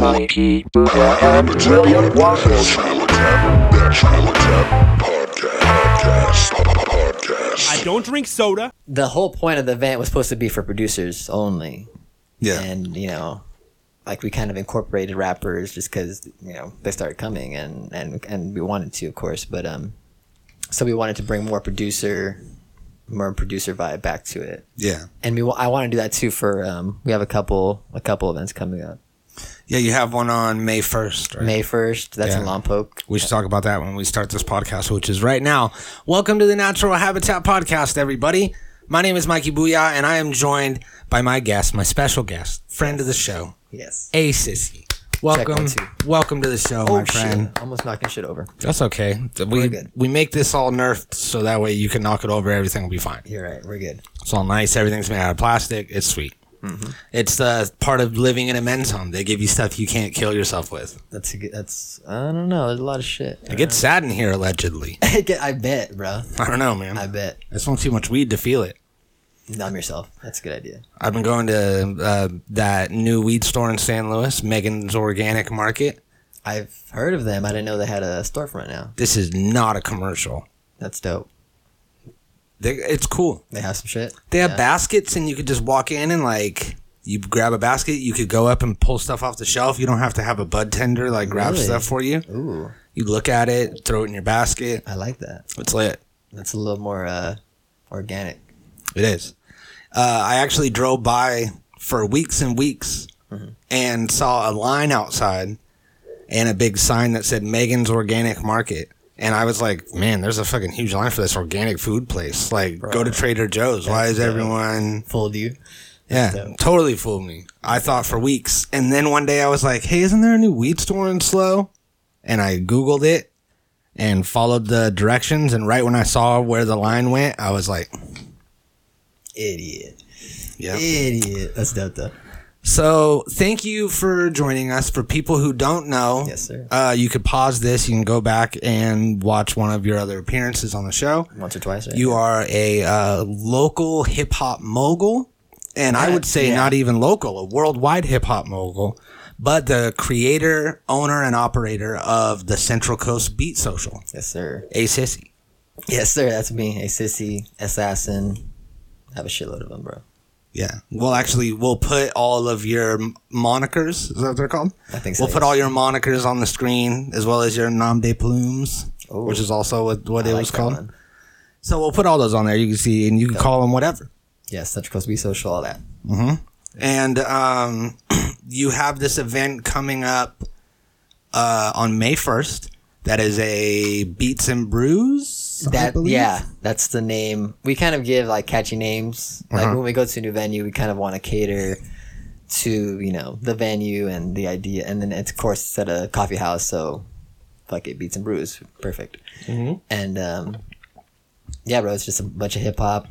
Mikey, Buddha, and William Waffles. I don't drink soda. the whole point of the event was supposed to be for producers only, Yeah. and you know, like we kind of incorporated rappers just because you know they started coming and and and we wanted to, of course, but um, so we wanted to bring more producer, more producer vibe back to it, yeah. and we wa- I want to do that too for um, we have a couple a couple events coming up. Yeah, you have one on May 1st, right? May first, that's in Yeah. Lompoc. We should talk about that when we start this podcast, which is right now. Welcome to the Natural Habitat Podcast, everybody. My name is Mikey Booyah, and I am joined by my guest, my special guest, friend of the show, Yes. A Sissy. Welcome, welcome to the show, my friend. Oh, shit! Almost knocking shit over. That's okay. We we make this all nerfed so that way you can knock it over. Everything will be fine. You're right. We're good. It's all nice. Everything's made out of plastic. It's sweet. It's uh, part of living in a men's home. They give you stuff you can't kill yourself with. That's a good. That's I don't know. There's a lot of shit. It gets sad in here, allegedly. I get. I bet, bro. I don't know, man. I bet. I bet. smoke too much weed to feel it. Numb yourself. That's a good idea. I've been going to uh, that new weed store in San Luis, Megan's Organic Market. I've heard of them. I didn't know they had a storefront now. This is not a commercial. That's dope. They, it's cool. They have some shit. They have Yeah. baskets, and you could just walk in and like you grab a basket. You could go up and pull stuff off the shelf. You don't have to have a bud tender like grab Really? stuff for you. Ooh, You look at it, throw it in your basket. I like that. It's lit. That's a little more uh, organic. It is. Uh, I actually drove by for weeks and weeks and saw a line outside and a big sign that said Megan's Organic Market. And I was like, man, there's a fucking huge line for this organic food place. Like, go to Trader Joe's. Why is dope. everyone. Fooled you? Yeah, dope. totally fooled me. I thought for weeks. And then one day I was like, hey, isn't there a new weed store in Slow? And I Googled it and followed the directions. And right when I saw where the line went, I was like, Idiot. yeah. Idiot. That's dope though. So thank you for joining us. For people who don't know, Yes, sir. Uh, you could pause this. You can go back and watch one of your other appearances on the show. Once or twice, right? You are a uh, local hip hop mogul, and I would say Yeah. not even local, a worldwide hip hop mogul, but the creator, owner, and operator of the Central Coast Beat Social, Yes, sir. A Sissy. Yes, sir. That's me. A sissy assassin. I have a shitload of them, bro. Yeah. Well, actually, we'll put all of your monikers. Is that what they're called? I think so, We'll put all your monikers on the screen as well as your nom de plumes, Ooh. which is also what, what I it like was called. one. So we'll put all those on there. You can see, and you can call them whatever. Yes, Central Coast Beat Social, all that. And um, you have this event coming up uh, on May 1st. That is a Beats and Brews. That yeah, that's the name. We kind of give like catchy names. Like Uh-huh. when we go to a new venue, we kind of want to cater to you know the venue and the idea, and then it's of course it's at a coffee house, so fuck it, beats and brews, perfect. Mm-hmm. And um, yeah, bro, it's just a bunch of hip hop.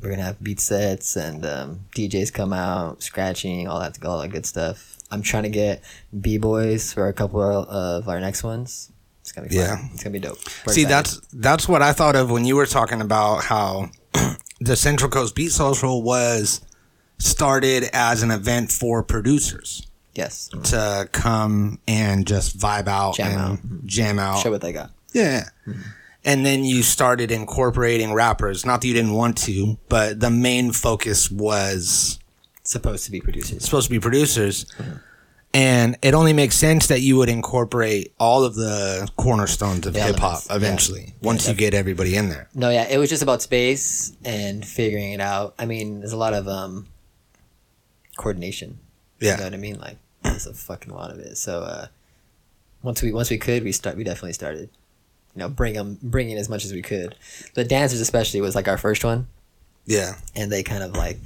We're gonna have beat sets and um, DJs come out, scratching, all that, all that good stuff. I'm trying to get b boys for a couple of our next ones. It's gonna be fun. Yeah. It's gonna be dope. We're See, excited. that's that's what I thought of when you were talking about how the Central Coast Beat Social was started as an event for producers yes. to come and just vibe out Jam and out. jam out. Show what they got. Yeah. Mm-hmm. And then you started incorporating rappers. Not that you didn't want to, but the main focus was supposed to be producers. supposed to be producers. Mm-hmm. And it only makes sense that you would incorporate all of the cornerstones of hip hop yeah. eventually, Yeah, once you get everybody in there. No, yeah, it was just about space and figuring it out. I mean, there's a lot of um coordination. You know Yeah. what I mean? Like there's a fucking lot of it. So uh once we once we could, we start we definitely started. You know, bring them bring in as much as we could. The dancers especially was like our first one, Yeah. and they kind of like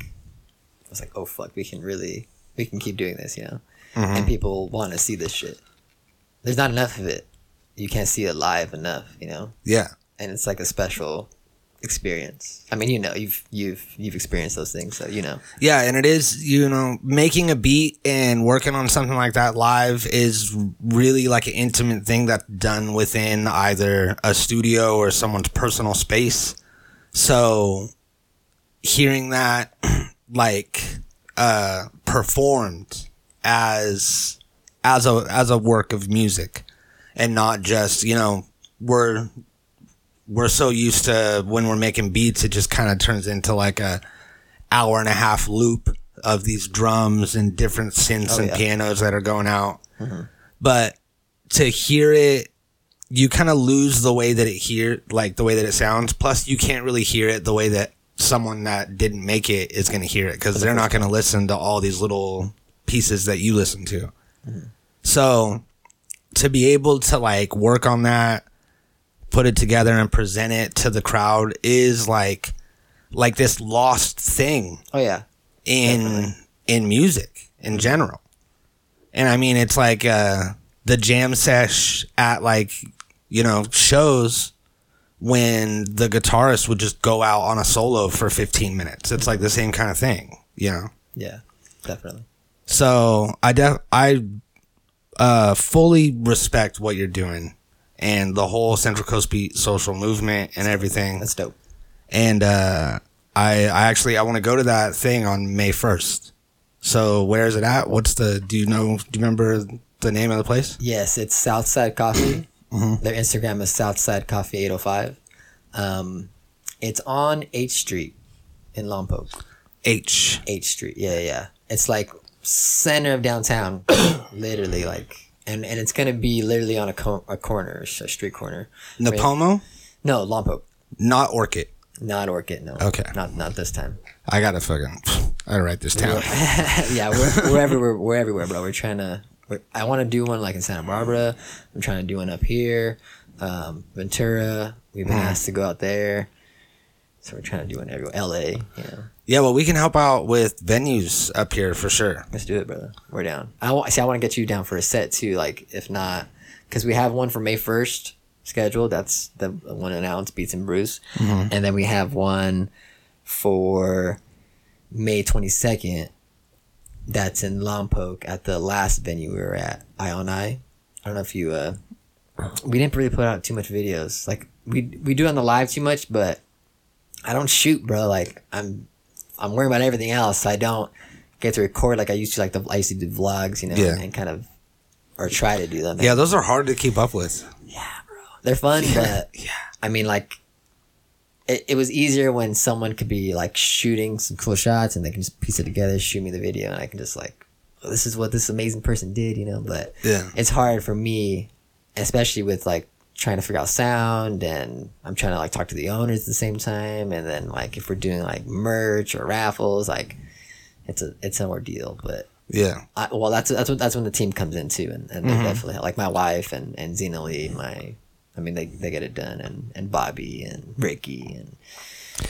I was like, oh fuck, we can really we can keep doing this, you know. Mm-hmm. And people want to see this shit. There's not enough of it. You can't see it live enough, you know. Yeah. and it's like a special experience. I mean, you know, you've you've you've experienced those things, so you know. Yeah, and it is, you know, making a beat and working on something like that live is really like an intimate thing that's done within either a studio or someone's personal space. So hearing that like uh performed as as a as a work of music and not just you know we're we're so used to when we're making beats it just kind of turns into like a hour and a half loop of these drums and different synths Oh, and yeah. pianos that are going out. Mm-hmm. But to hear it you kind of lose the way that it hear like the way that it sounds. Plus you can't really hear it the way that someone that didn't make it is going to hear it because they're not going to listen to all these little pieces that you listen to so to be able to like work on that put it together and present it to the crowd is like like this lost thing Oh yeah. in in music in general. And I mean it's like uh the jam sesh at like you know shows when the guitarist would just go out on a solo for 15 minutes. It's like the same kind of thing, you know. Yeah. Definitely. So I def- I uh, fully respect what you're doing and the whole Central Coast Beat social movement and everything. That's dope. And uh, I I actually I want to go to that thing on May first. So where is it at? What's the? Do you know? Do you remember the name of the place? Yes, it's Southside Coffee. Mm-hmm. Their Instagram is Southside Coffee 805. Um, it's on H Street in Lompoc. H. H Street. Yeah, yeah. It's like center of downtown, literally like, and and it's gonna be literally on a, co- a corner, a street corner. Nipomo, No, Lompoc, not Orcutt. not Orcutt. No. Okay. Not not this time. I gotta fucking. I gotta write this down. yeah, we're, we're everywhere. We're everywhere, bro. We're trying to. We're, I want to do one like in Santa Barbara. I'm trying to do one up here, um, Ventura. We've been asked to go out there, so we're trying to do one everywhere. L.A. You know, Yeah, well, we can help out with venues up here for sure. let's do it, brother. We're down. I want see. I want to get you down for a set too. Like, if not, because we have one for May first scheduled. That's the one announced, Beats and Brews, and then we have one for May twenty second. That's in Lompoc at the last venue we were at, I on I. I don't know if you. uh We didn't really put out too much videos. Like we we do on the live too much, but I don't shoot, bro. Like I'm I'm worried about everything else. I don't get to record like I used to. Like the I used to do vlogs, you know, Yeah. and kind of or try to do them. Yeah, those are hard to keep up with. Yeah, bro. They're fun, but yeah. I mean, like it, it was easier when someone could be like shooting some cool shots and they can just piece it together, shoot me the video, and I can just like, oh, this is what this amazing person did, you know. But Yeah. it's hard for me, especially with like trying to figure out sound and I'm trying to like talk to the owners at the same time, and then like if we're doing like merch or raffles, like it's a it's an ordeal, but. Yeah. I, well, that's that's what that's when the team comes in too, and, and they mm-hmm. definitely like my wife and and Zena Lee, my, I mean they, they get it done, and and Bobby and Ricky and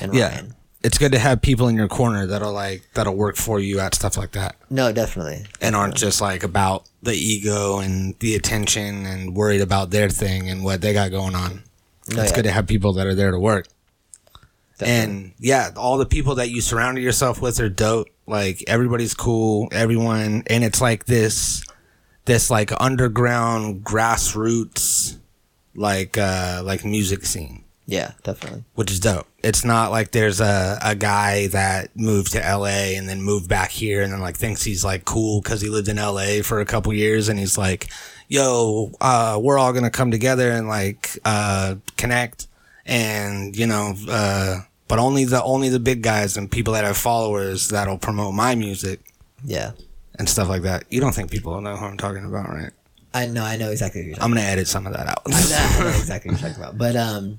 and Yeah. Ryan. It's good to have people in your corner that'll like that'll work for you at stuff like that. No, definitely. and aren't just like about the ego and the attention and worried about their thing and what they got going on. No, it's yeah. good to have people that are there to work. Definitely. And yeah, all the people that you surrounded yourself with are dope. Like everybody's cool, everyone, and it's like this, this like underground grassroots, like uh like music scene yeah, definitely. which is dope. It's not like there's a, a guy that moved to LA and then moved back here and then like thinks he's like cool because he lived in LA for a couple years and he's like, yo, uh, we're all gonna come together and like uh, connect and you know, uh, but only the only the big guys and people that have followers that'll promote my music Yeah, and stuff like that. You don't think people know who I'm talking about, right? I know, I know exactly I'm gonna edit some of that out. I know exactly what you're talking about. But um,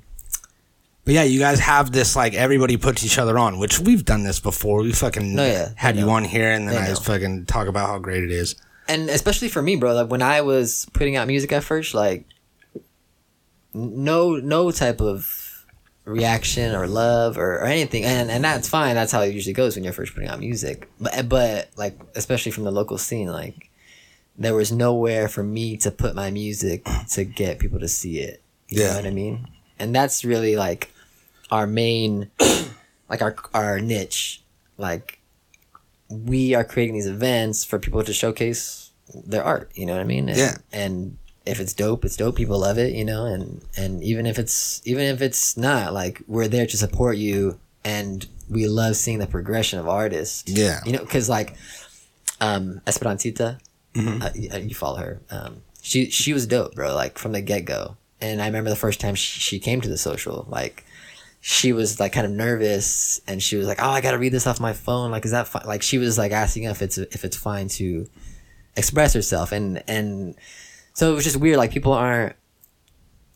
But yeah, you guys have this like everybody puts each other on, which we've done this before. We fucking No, yeah, had you on here, and then I I, just fucking talk about how great it is. and especially for me, bro. Like when I was putting out music at first, like no no type of reaction or love or, or anything, and and that's fine. That's how it usually goes when you're first putting out music. But but like especially from the local scene, like there was nowhere for me to put my music to get people to see it. You Yeah. know what I mean? And that's really like our main, like our our niche, like we are creating these events for people to showcase their art. You know what I mean? And, Yeah. And if it's dope, it's dope. People love it. You know, and and even if it's even if it's not, like we're there to support you, and we love seeing the progression of artists. Yeah. You know, because like, um, Esperantita, Uh, you, you follow her. Um, she she was dope, bro. Like from the get go. And I remember the first time she, she came to the social, like she was like kind of nervous, and she was like, "Oh, I gotta read this off my phone. Like, is that fine?" Like she was like asking if it's if it's fine to express herself, and and so it was just weird. Like people aren't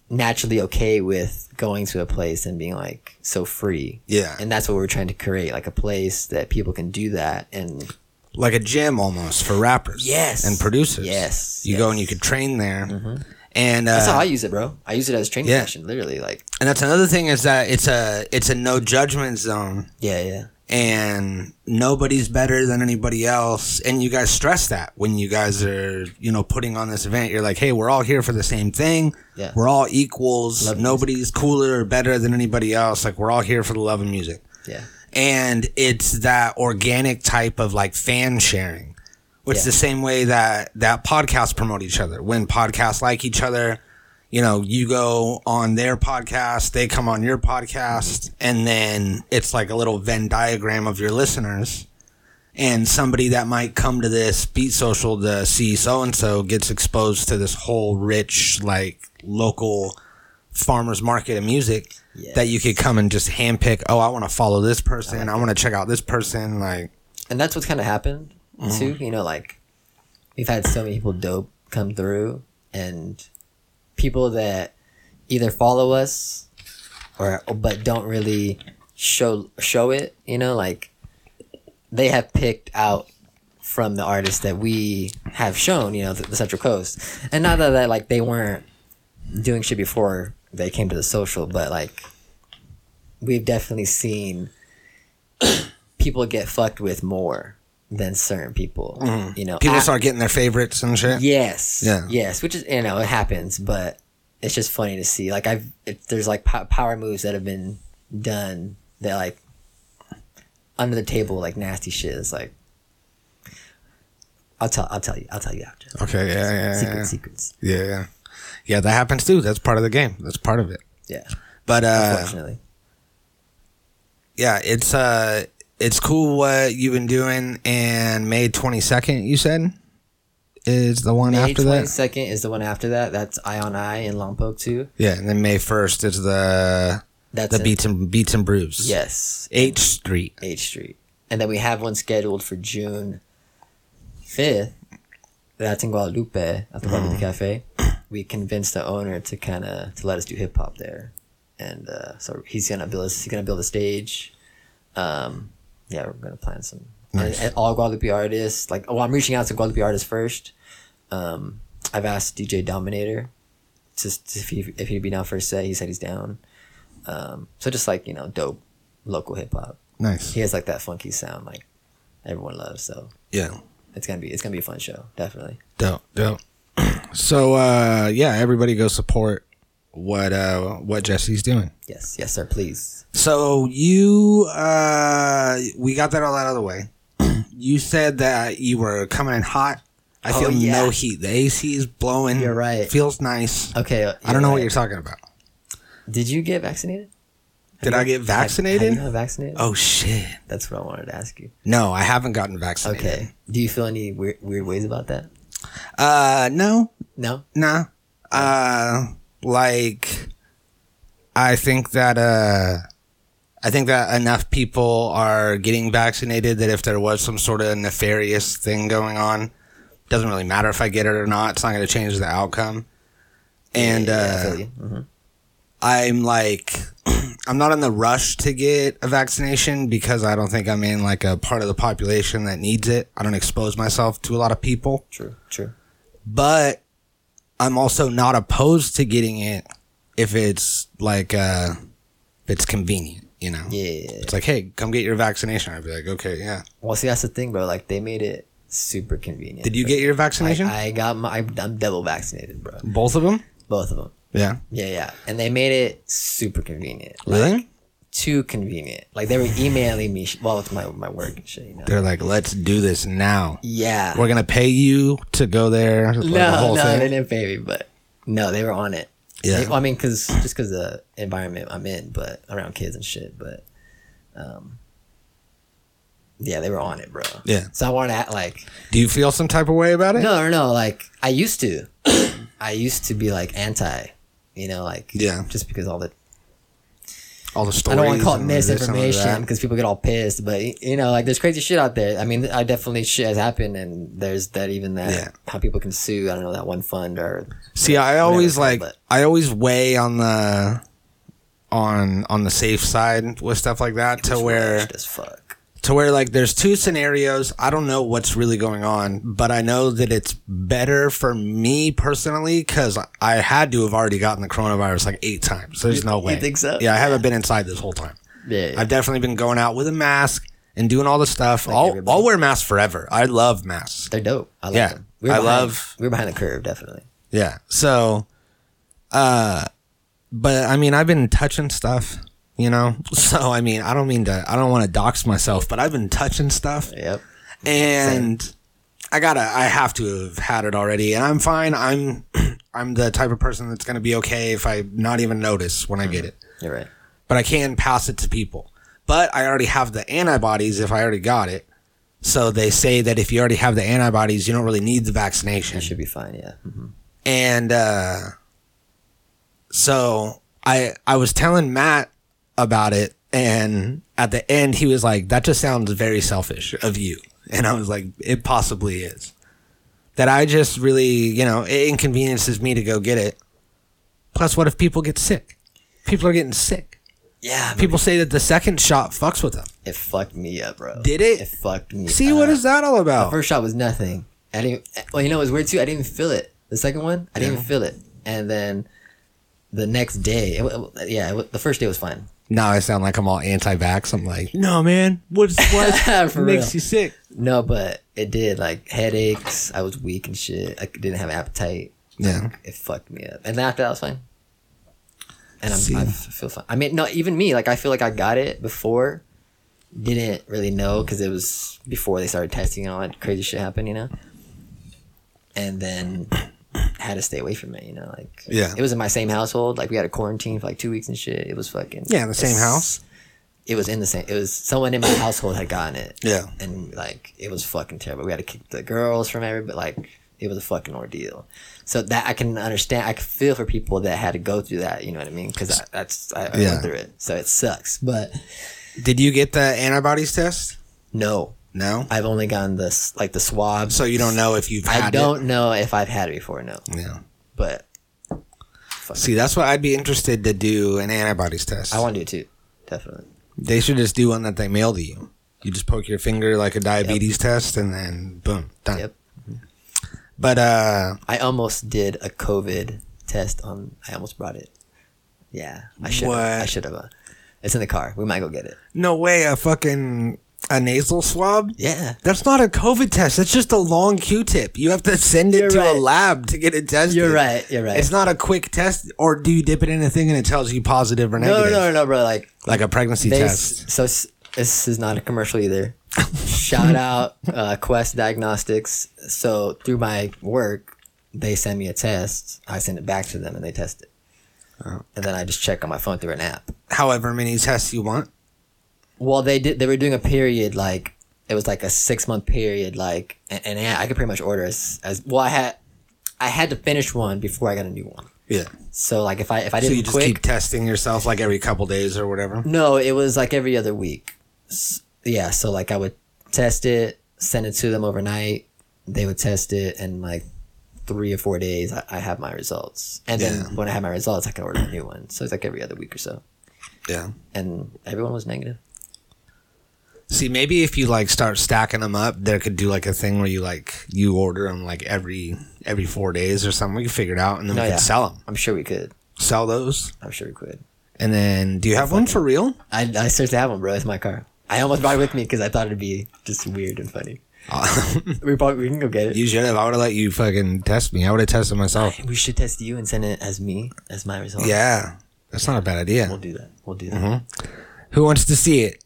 naturally okay with going to a place and being like so free. Yeah. And that's what we're trying to create, like a place that people can do that and like a gym almost for rappers. Yes. and producers. Yes, you go and you could train there. Mm-hmm. And that's how uh, I use it, bro. I use it as a training Yeah. session, literally. Like, and that's another thing is that it's a it's a no judgment zone. yeah, yeah. and nobody's better than anybody else. And you guys stress that when you guys are, you know, putting on this event. You're like, hey, we're all here for the same thing. Yeah. We're all equals. Love Nobody's cooler or better than anybody else. Like, we're all here for the love of music. Yeah. And it's that organic type of like fan sharing. Which Yeah. the same way that that podcasts promote each other. When podcasts like each other, you know, you go on their podcast, they come on your podcast, and then it's like a little Venn diagram of your listeners. And somebody that might come to this beat social to see so and so gets exposed to this whole rich, like local farmers market of music that you could come and just handpick. Oh, I want to follow this person. I want to check out this person. Like, And that's what's kind of happened Mm-hmm. too. You know, like we've had so many people dope come through and people that either follow us or but don't really show show it, you know, like they have picked out from the artists that we have shown, you know, the, the Central Coast. And not that, that like they weren't doing shit before they came to the social, but like we've definitely seen people get fucked with more than certain people. You know, people I- start getting their favorites and shit. Yes. Yeah. Yes, which is you know it happens, but it's just funny to see. Like I've there's like po- power moves that have been done that like under the table like nasty shit. is like I'll tell I'll tell you I'll tell you after. Okay. Yeah. Yeah. Secret Yeah. secrets. Yeah. Yeah. Yeah. That happens too. That's part of the game. That's part of it. Yeah. But, uh, Unfortunately. yeah, it's uh it's cool what you've been doing and May 22nd you said is the one May after twenty that. second is the one after that. That's Eye on Eye in Lompoc too. Yeah, and then May 1st is the That's the beats and beats and brews. Yes. H Street. H Street. And then we have one scheduled for June 5th. That's in Guadalupe at the Guadalupe Cafe. We convinced the owner to kind of to let us do hip hop there, and uh, so he's gonna build us. He's gonna build a stage. Um, yeah, we're gonna plan some. And, and all Guadalupe artists, like, well, I'm reaching out to Guadalupe artists first. Um, I've asked DJ Dominator just if he if he'd be down for a set. He said he's down. Um, so just like you know, dope local hip hop Nice. he has like that funky sound like everyone loves so Yeah. it's gonna be it's gonna be a fun show definitely Dope, dope. So uh yeah, everybody go support what uh what Jesse's doing. yes yes sir please So you uh we got that all out of the way. you said that you were coming in hot. I Oh, feel yeah. no heat. The AC is blowing. You're right. Feels nice. okay I don't know what you're talking about. did you get vaccinated Did I get vaccinated? have you vaccinated oh shit. that's what i wanted to ask you No, I haven't gotten vaccinated. okay do you feel any weird, weird ways about that Uh no. no Nah. Uh like I think that uh I think that enough people are getting vaccinated that if there was some sort of nefarious thing going on, doesn't really matter if I get it or not. It's not going to change the outcome. And uh, you. Mhm. I'm like, I'm not in the rush to get a vaccination because I don't think I'm in like a part of the population that needs it. I don't expose myself to a lot of people true true but I'm also not opposed to getting it if it's like uh if it's convenient, you know. yeah It's like, hey, come get your vaccination. I'd be like, okay, yeah. well see that's the thing bro like they made it super convenient Did you get your vaccination? I, I got my i'm double vaccinated bro Both of them? both of them Yeah. yeah yeah and they made it super convenient Really? Too convenient. Like they were emailing me, well, it's my my work and shit, you know. They're like, let's do this now. Yeah. We're gonna pay you to go there. Like, no, the whole no, thing. they didn't pay me, but no, they were on it. Yeah. They- well, I mean, cause just cause the environment I'm in, but around kids and shit. But um, Yeah, they were on it, bro. Yeah. So I wanted to act like Do you feel some type of way about it? no, no, no. Like I used to, I used to be like anti, you know, like Yeah. just because all the All the I don't want to call it misinformation because people get all pissed, but you know, like there's crazy shit out there. I mean, I definitely shit has happened, and there's that even that Yeah. how people can sue. I don't know that one fund or See, I always like called, I always weigh on the on on the safe side with stuff like that to where as fuck. To where like there's two scenarios. I don't know what's really going on, but I know that it's better for me personally because I had to have already gotten the coronavirus like eight times. There's no you way. think so? Yeah, I haven't been inside this whole time. Yeah, I've definitely been going out with a mask and doing all the stuff. I'll, everybody. I'll wear masks forever. I love masks. they're dope. I love Yeah, them. I behind, love- We're behind the curve, definitely. Yeah. So, uh, but I mean, I've been touching stuff, you know? So, I mean, I don't mean to, I don't want to dox myself, but I've been touching stuff Yep. and I gotta, I have to have had it already and I'm fine. I'm, I'm the type of person that's going to be okay if I not even notice when I get it, You're right. but I can pass it to people. But I already have the antibodies if I already got it. So they say that if you already have the antibodies, you don't really need the vaccination You should be fine. Yeah. hmm and uh so i i was telling matt about it and at the end he was like that just sounds very selfish of you and i was like it possibly is that i just really you know it inconveniences me to go get it plus what if people get sick people are getting sick Yeah. people say that the second shot fucks with them It fucked me up, bro. Did it? It fucked me. see up. what is that all about First shot was nothing. I didn't. Well, you know, it was weird too. I didn't even feel it. The second one, I didn't even feel it. And then the next day, it, wa- yeah, it, wa- the first day was fine. Now i sound like i'm all anti-vax i'm like no man what's what makes real. you sick No, but it did like headaches. I was weak and shit. I didn't have appetite. yeah It fucked me up. And then after that, I was fine. And I'm, See. I f- feel fine. I mean, no, even me, like I feel like I got it before. Didn't really know because it was before they started testing and all that crazy shit happened, you know. And then had to stay away from it, you know. Like, Yeah. it was in my same household. Like we had a quarantine for like two weeks and shit. It was fucking Yeah, in the same house. It was in the same. It was someone in my household had gotten it. Yeah. and like it was fucking terrible. We had to kick the girls from everybody. Like it was a fucking ordeal. So that I can understand. I can feel for people that had to go through that. You know what I mean? Because that's I, I Yeah. went through it. So it sucks. But Did you get the antibodies test? no, No. I've only gotten this like the swabs. So you don't know if you've had I don't know if I've had it before. No. Yeah. but See, that's what I'd be interested to do an antibodies test. I want to do it too. Definitely. they should just do one that they mail to you. You just poke your finger like a diabetes test, and then boom, done. Yep. But uh, I almost did a COVID test on. I almost brought it. Yeah, I should. I should have. Uh, it's in the car. We might go get it. no way, a fucking a nasal swab. Yeah. That's not a COVID test. That's just a long Q-tip. You have to send it You're to a lab to get it tested. You're right. You're right. It's not a quick test, or do you dip it in a thing and it tells you positive or negative? no, no, no, bro. Like Like a pregnancy they. test. So this is not a commercial either. Shout out uh, Quest Diagnostics. So through my work, they send me a test. I send it back to them, and they test it. Oh. And then I just check on my phone through an app. However many tests you want. Well, they did. They were doing a period like it was like a six month period, like, and, and yeah, I could pretty much order as as well. I had I had to finish one before I got a new one. Yeah. So like if I if I didn't so you just quick, keep testing yourself like every couple days or whatever. no, it was like every other week. Yeah, so like I would test it, send it to them overnight. They would test it, and like three or four days, I, I have my results. And then Yeah. when I have my results, I can order a new one. So it's like every other week or so. Yeah. And everyone was negative. See, maybe if you like start stacking them up, there could do like a thing where you like you order them like every every four days or something. We can figure it out and then No, we oh, yeah. can sell them. I'm sure we could. Sell those, I'm sure we could. and then do you have one for real? I, I seriously have one, bro. It's my car. I almost brought it with me because I thought it'd be just weird and funny. we probably we can go get it. you should have. I would have let you fucking test me. I would have tested myself. we should test you and send it as me as my result. Yeah, that's not a bad idea. we'll do that. We'll do that. Mm-hmm. Who wants to see it?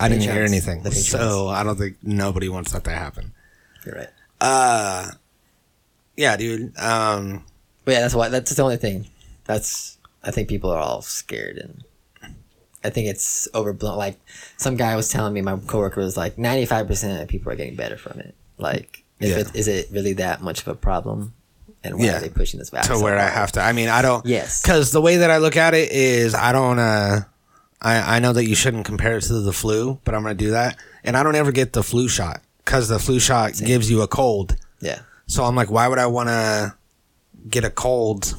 I didn't hear anything, so I don't think nobody wants that to happen. You're right. Uh, yeah, dude. Um, But yeah, that's why. That's the only thing. That's. I think people are all scared and I think it's overblown. Like some guy was telling me, my coworker was like, ninety five percent of people are getting better from it. Like, if Yeah. it, is it really that much of a problem? And why Yeah. are they pushing this back to where I have to. I mean, I don't. Yes. Because the way that I look at it is, I don't. uh I I know that you shouldn't compare it to the flu, but I'm gonna do that. And I don't ever get the flu shot because the flu shot gives you a cold. Yeah. So I'm like, why would I want to get a cold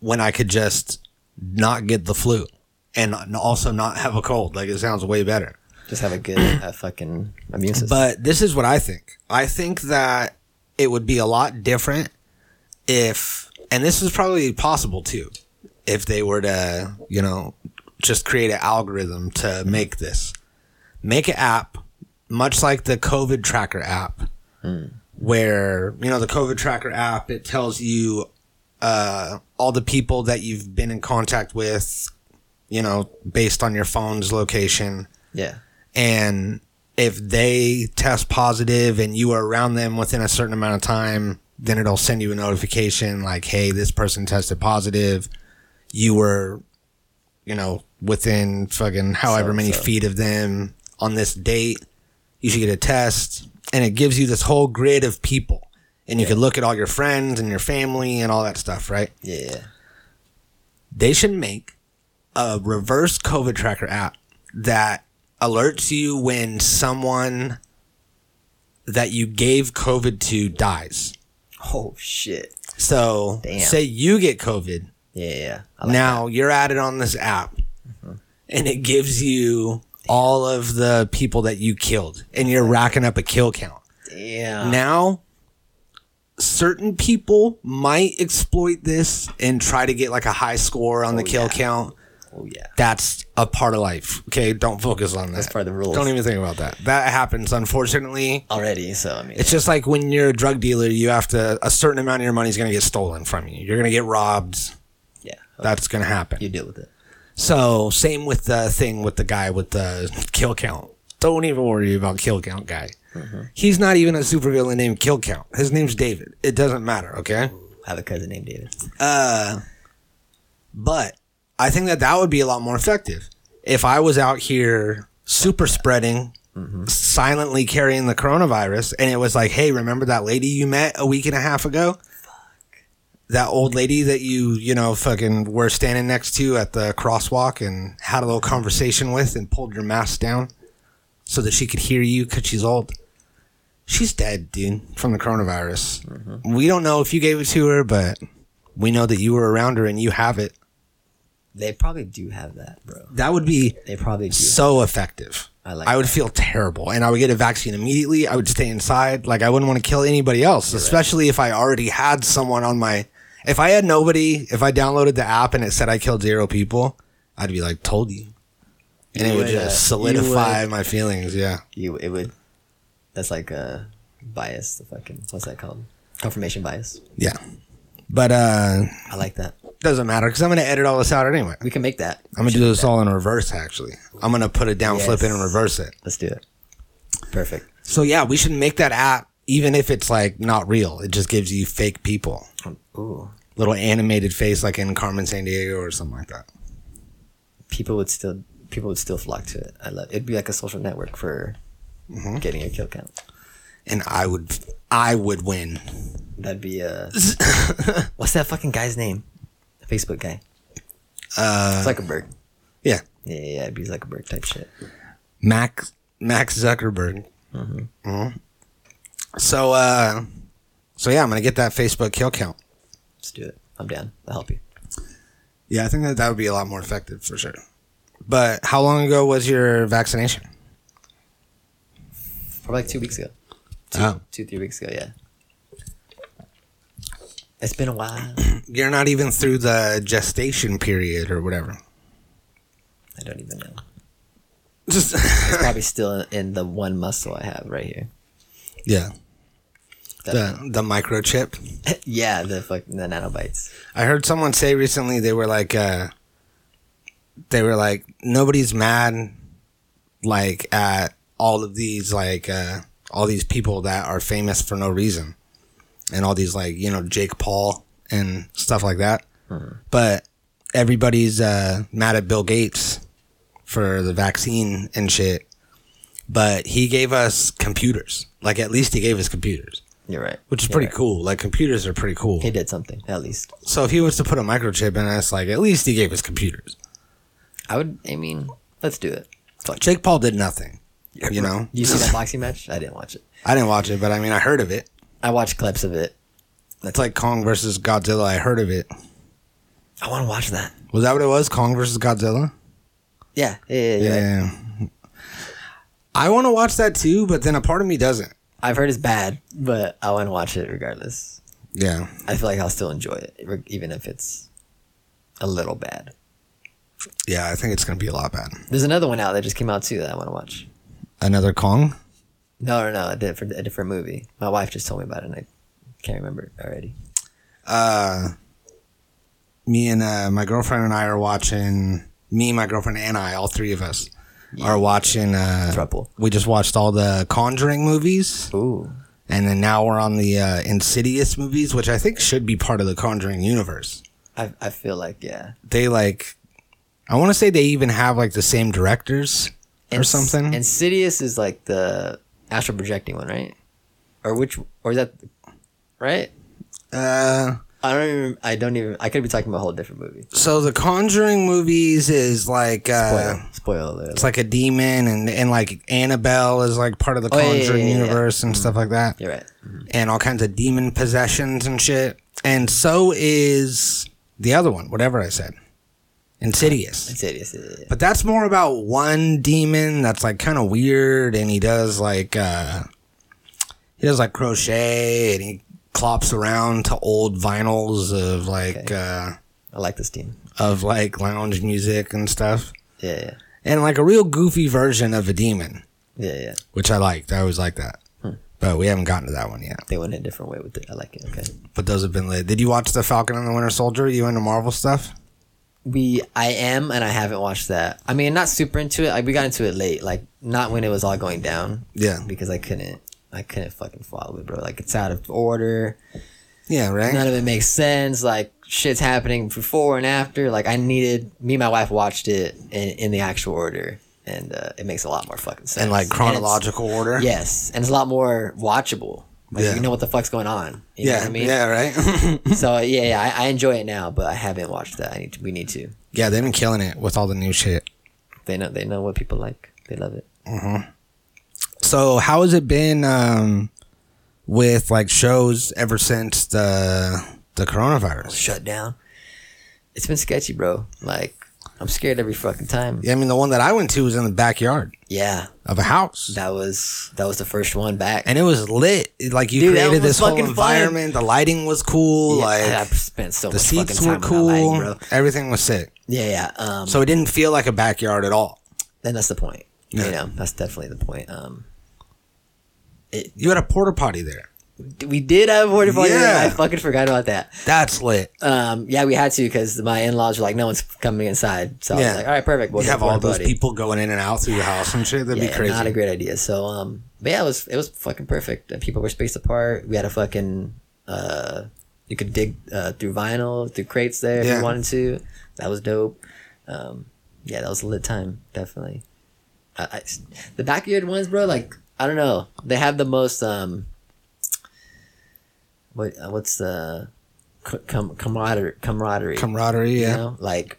when I could just not get the flu and also not have a cold? Like it sounds way better. Just have a good uh, fucking immune system. But this is what I think. I think that it would be a lot different if, and this is probably possible too, if they were to, you know, just create an algorithm to make this. Make an app, much like the COVID tracker app, where, you know, the COVID tracker app, it tells you uh, all the people that you've been in contact with, you know, based on your phone's location yeah. and if they test positive and you are around them within a certain amount of time, then it'll send you a notification like, "Hey, this person tested positive. You were, you know, within fucking however many So-and-so. feet of them on this date. You should get a test." And it gives you this whole grid of people, and you can look at all your friends and your family and all that stuff, right? Yeah. they should make a reverse COVID tracker app that alerts you when someone that you gave COVID to dies. Oh shit. So, Damn. say you get COVID, Yeah. Yeah. yeah. Like now you're added on this app, and it gives you all of the people that you killed, and you're racking up a kill count. Yeah. Now, certain people might exploit this and try to get like a high score on the Oh, kill yeah. count. oh yeah. that's a part of life. Okay, don't focus on that. That's part of the rules. Don't even think about that. That happens, unfortunately. Already. So I mean, It's just like when you're a drug dealer, you have to a certain amount of your money is going to get stolen from you. You're going to get robbed. yeah. That's going to happen. You deal with it. So same with the thing with the guy with the kill count. Don't even worry about kill count guy. Mm-hmm. He's not even a supervillain named Kill Count. His name's David. It doesn't matter. Okay. I have a cousin named David. Uh, But I think that that would be a lot more effective if I was out here super spreading, silently carrying the coronavirus, and it was like, hey, remember that lady you met a week and a half ago? That old lady that you, you know, fucking were standing next to at the crosswalk and had a little conversation with and pulled your mask down so that she could hear you because she's old. She's dead, dude, from the coronavirus. Mm-hmm. We don't know if you gave it to her, but we know that you were around her and you have it. They probably do have that, bro. That would be They probably do. so effective. I like I would that. feel terrible, and I would get a vaccine immediately. I would stay inside. Like I wouldn't want to kill anybody else, especially if I already had someone on my. If I had nobody, if I downloaded the app and it said I killed zero people, I'd be like, "Told you," and You it would would, uh, just you solidify would- my feelings. Yeah, you it would. That's like a bias. The fucking what's that called? Confirmation bias. yeah. But uh I like that. doesn't matter because I'm gonna edit all this out anyway. We can make that. I'm gonna do this all in reverse. Actually, I'm gonna put it down, flip it, and reverse it. Let's do it. Perfect. So yeah, we should make that app, even if it's like not real. It just gives you fake people, Ooh, little animated face, like in Carmen Sandiego or something like that. people would still people would still flock to it. I love. It'd be like a social network for Mm-hmm. getting a kill count. And I would, I would win. That'd be a. what's that fucking guy's name? The Facebook guy. Uh, Zuckerberg. yeah, Yeah, yeah. It'd be Zuckerberg type shit. Max Max Zuckerberg. Mhm. So, uh, so yeah, I'm gonna get that Facebook kill count. Let's do it. I'm down. I'll help you. Yeah, I think that that would be a lot more effective for sure. But how long ago was your vaccination? Probably like two weeks ago. Two, Oh. two, three weeks ago. Yeah. It's been a while. You're not even through the gestation period or whatever. I don't even know. Just It's probably still in the one muscle I have right here. Yeah, That- the the microchip. yeah, the fucking the nanobites. I heard someone say recently they were like, uh, they were like, nobody's mad, like at all of these like uh, all these people that are famous for no reason, and all these like you know Jake Paul and stuff like that. But everybody's uh, mad at Bill Gates for the vaccine and shit. But he gave us computers. Like at least he gave us computers, You're right. which is You're pretty right. cool. Like computers are pretty cool. He did something at least. So if he was to put a microchip in us, like at least he gave us computers. I would. I mean, let's do it. Fuck. Jake Paul did nothing. You know, You see that boxing match? I didn't watch it. I didn't watch it, but I mean, I heard of it. I watched clips of it. It's like Kong versus Godzilla. I heard of it. I want to watch that. Was that what it was? Kong versus Godzilla? Yeah, yeah, yeah. you're right. Yeah. I want to watch that too, but then a part of me doesn't. I've heard it's bad, but I want to watch it regardless. Yeah. I feel like I'll still enjoy it, even if it's a little bad. Yeah, I think it's going to be a lot bad. There's another one out that just came out too that I want to watch. Another Kong? No, no, no, a different, a different movie. My wife just told me about it, and I can't remember it already. Uh, me and uh, my girlfriend and I are watching. Me, my girlfriend, and I, all three of us, are watching. Uh, we just watched all the Conjuring movies, Ooh, and then now we're on the uh, Insidious movies, which I think should be part of the Conjuring universe. I, I feel like yeah, They like, I want to say they even have like the same directors or Ins- something. Insidious is like the astral projecting one, right? Or which, or is that right? uh, I don't even. I don't even. I could be talking about a whole different movie. so the Conjuring movies is like. Uh, Spoiler, spoiler alert. it's like a demon and and like Annabelle is like part of the Oh, yeah, yeah, Conjuring yeah, yeah. universe and stuff like that. You're right. And all kinds of demon possessions and shit. And so is the other one, whatever I said. Insidious. Insidious. Yeah, yeah. But that's more about one demon that's like kind of weird and he does like uh he does like crochet and he clops around to old vinyls of like Okay. uh I like this team. of like lounge music and stuff. Yeah, yeah, And like a real goofy version of a demon. yeah, yeah. which I liked. I always liked that. But we haven't gotten to that one yet. They went a different way with it. I like it. Okay. But those have been lit. Did you watch the Falcon and the Winter Soldier? You into Marvel stuff? We, I am, and I haven't watched that. I mean, not super into it. Like we got into it late, like not when it was all going down. Yeah. Because I couldn't, I couldn't fucking follow it, bro. Like it's out of order. Yeah, right. None of it makes sense. Like shit's happening before and after. Like I needed me and my wife watched it in, in the actual order, and uh, it makes a lot more fucking sense. and like chronological order. yes, and it's a lot more watchable. Like Yeah. you know what the fuck's going on. You know Yeah. what I mean? Yeah. Right. So yeah, yeah, I, I enjoy it now, but I haven't watched that. I need to, we need to. yeah, they've been killing it with all the new shit. They know they know what people like. They love it. So how has it been um, with like shows ever since the the coronavirus? Shut down. It's been sketchy, bro. Like I'm scared every fucking time. Yeah, I mean the one that I went to was in the backyard Yeah, of a house. that was that was the first one back. and it was lit. Like you Dude, created this whole fucking fun. environment. The lighting was cool. Yeah, like I've spent so the much seats fucking were time cool. lighting. Everything was sick. Yeah, yeah. Um, So it didn't feel like a backyard at all. then that's the point. Yeah. You know, that's definitely the point. Um, You had a porta potty there. we did have a porta potty. there. Yeah. I fucking forgot about that. That's lit. Um, yeah, we had to because my in-laws were like, no one's coming inside. So I Yeah. was like, all right, perfect. We'll You have all those potty. people going in and out through your house and shit. That'd yeah, be crazy. not a great idea. So, um, but yeah, it was it was fucking perfect. People were spaced apart. We had a fucking uh, you could dig uh, through vinyl through crates there if you wanted to. That was dope. Um, yeah, that was a lit time, definitely. I, I, the backyard ones, bro. Like I don't know, they have the most um. What uh, what's the com- camaraderie camaraderie Camaraderie, yeah. know? like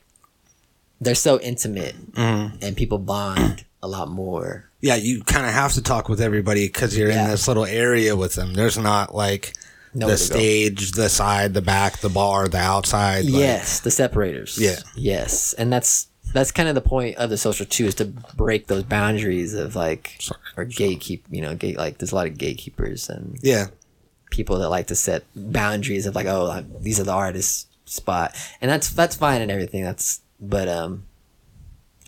they're so intimate and people bond a lot more Yeah, you kind of have to talk with everybody because you're Yeah. in this little area with them. There's not like Nowhere the to go. stage, the side, the back, the bar, the outside. like- yes the separators Yeah. yes and that's that's kind of the point of the social too is to break those boundaries of like Sorry. or gatekeep you know gate like there's a lot of gatekeepers and yeah. people that like to set boundaries of like oh these are the artists spot and that's that's fine and everything that's but um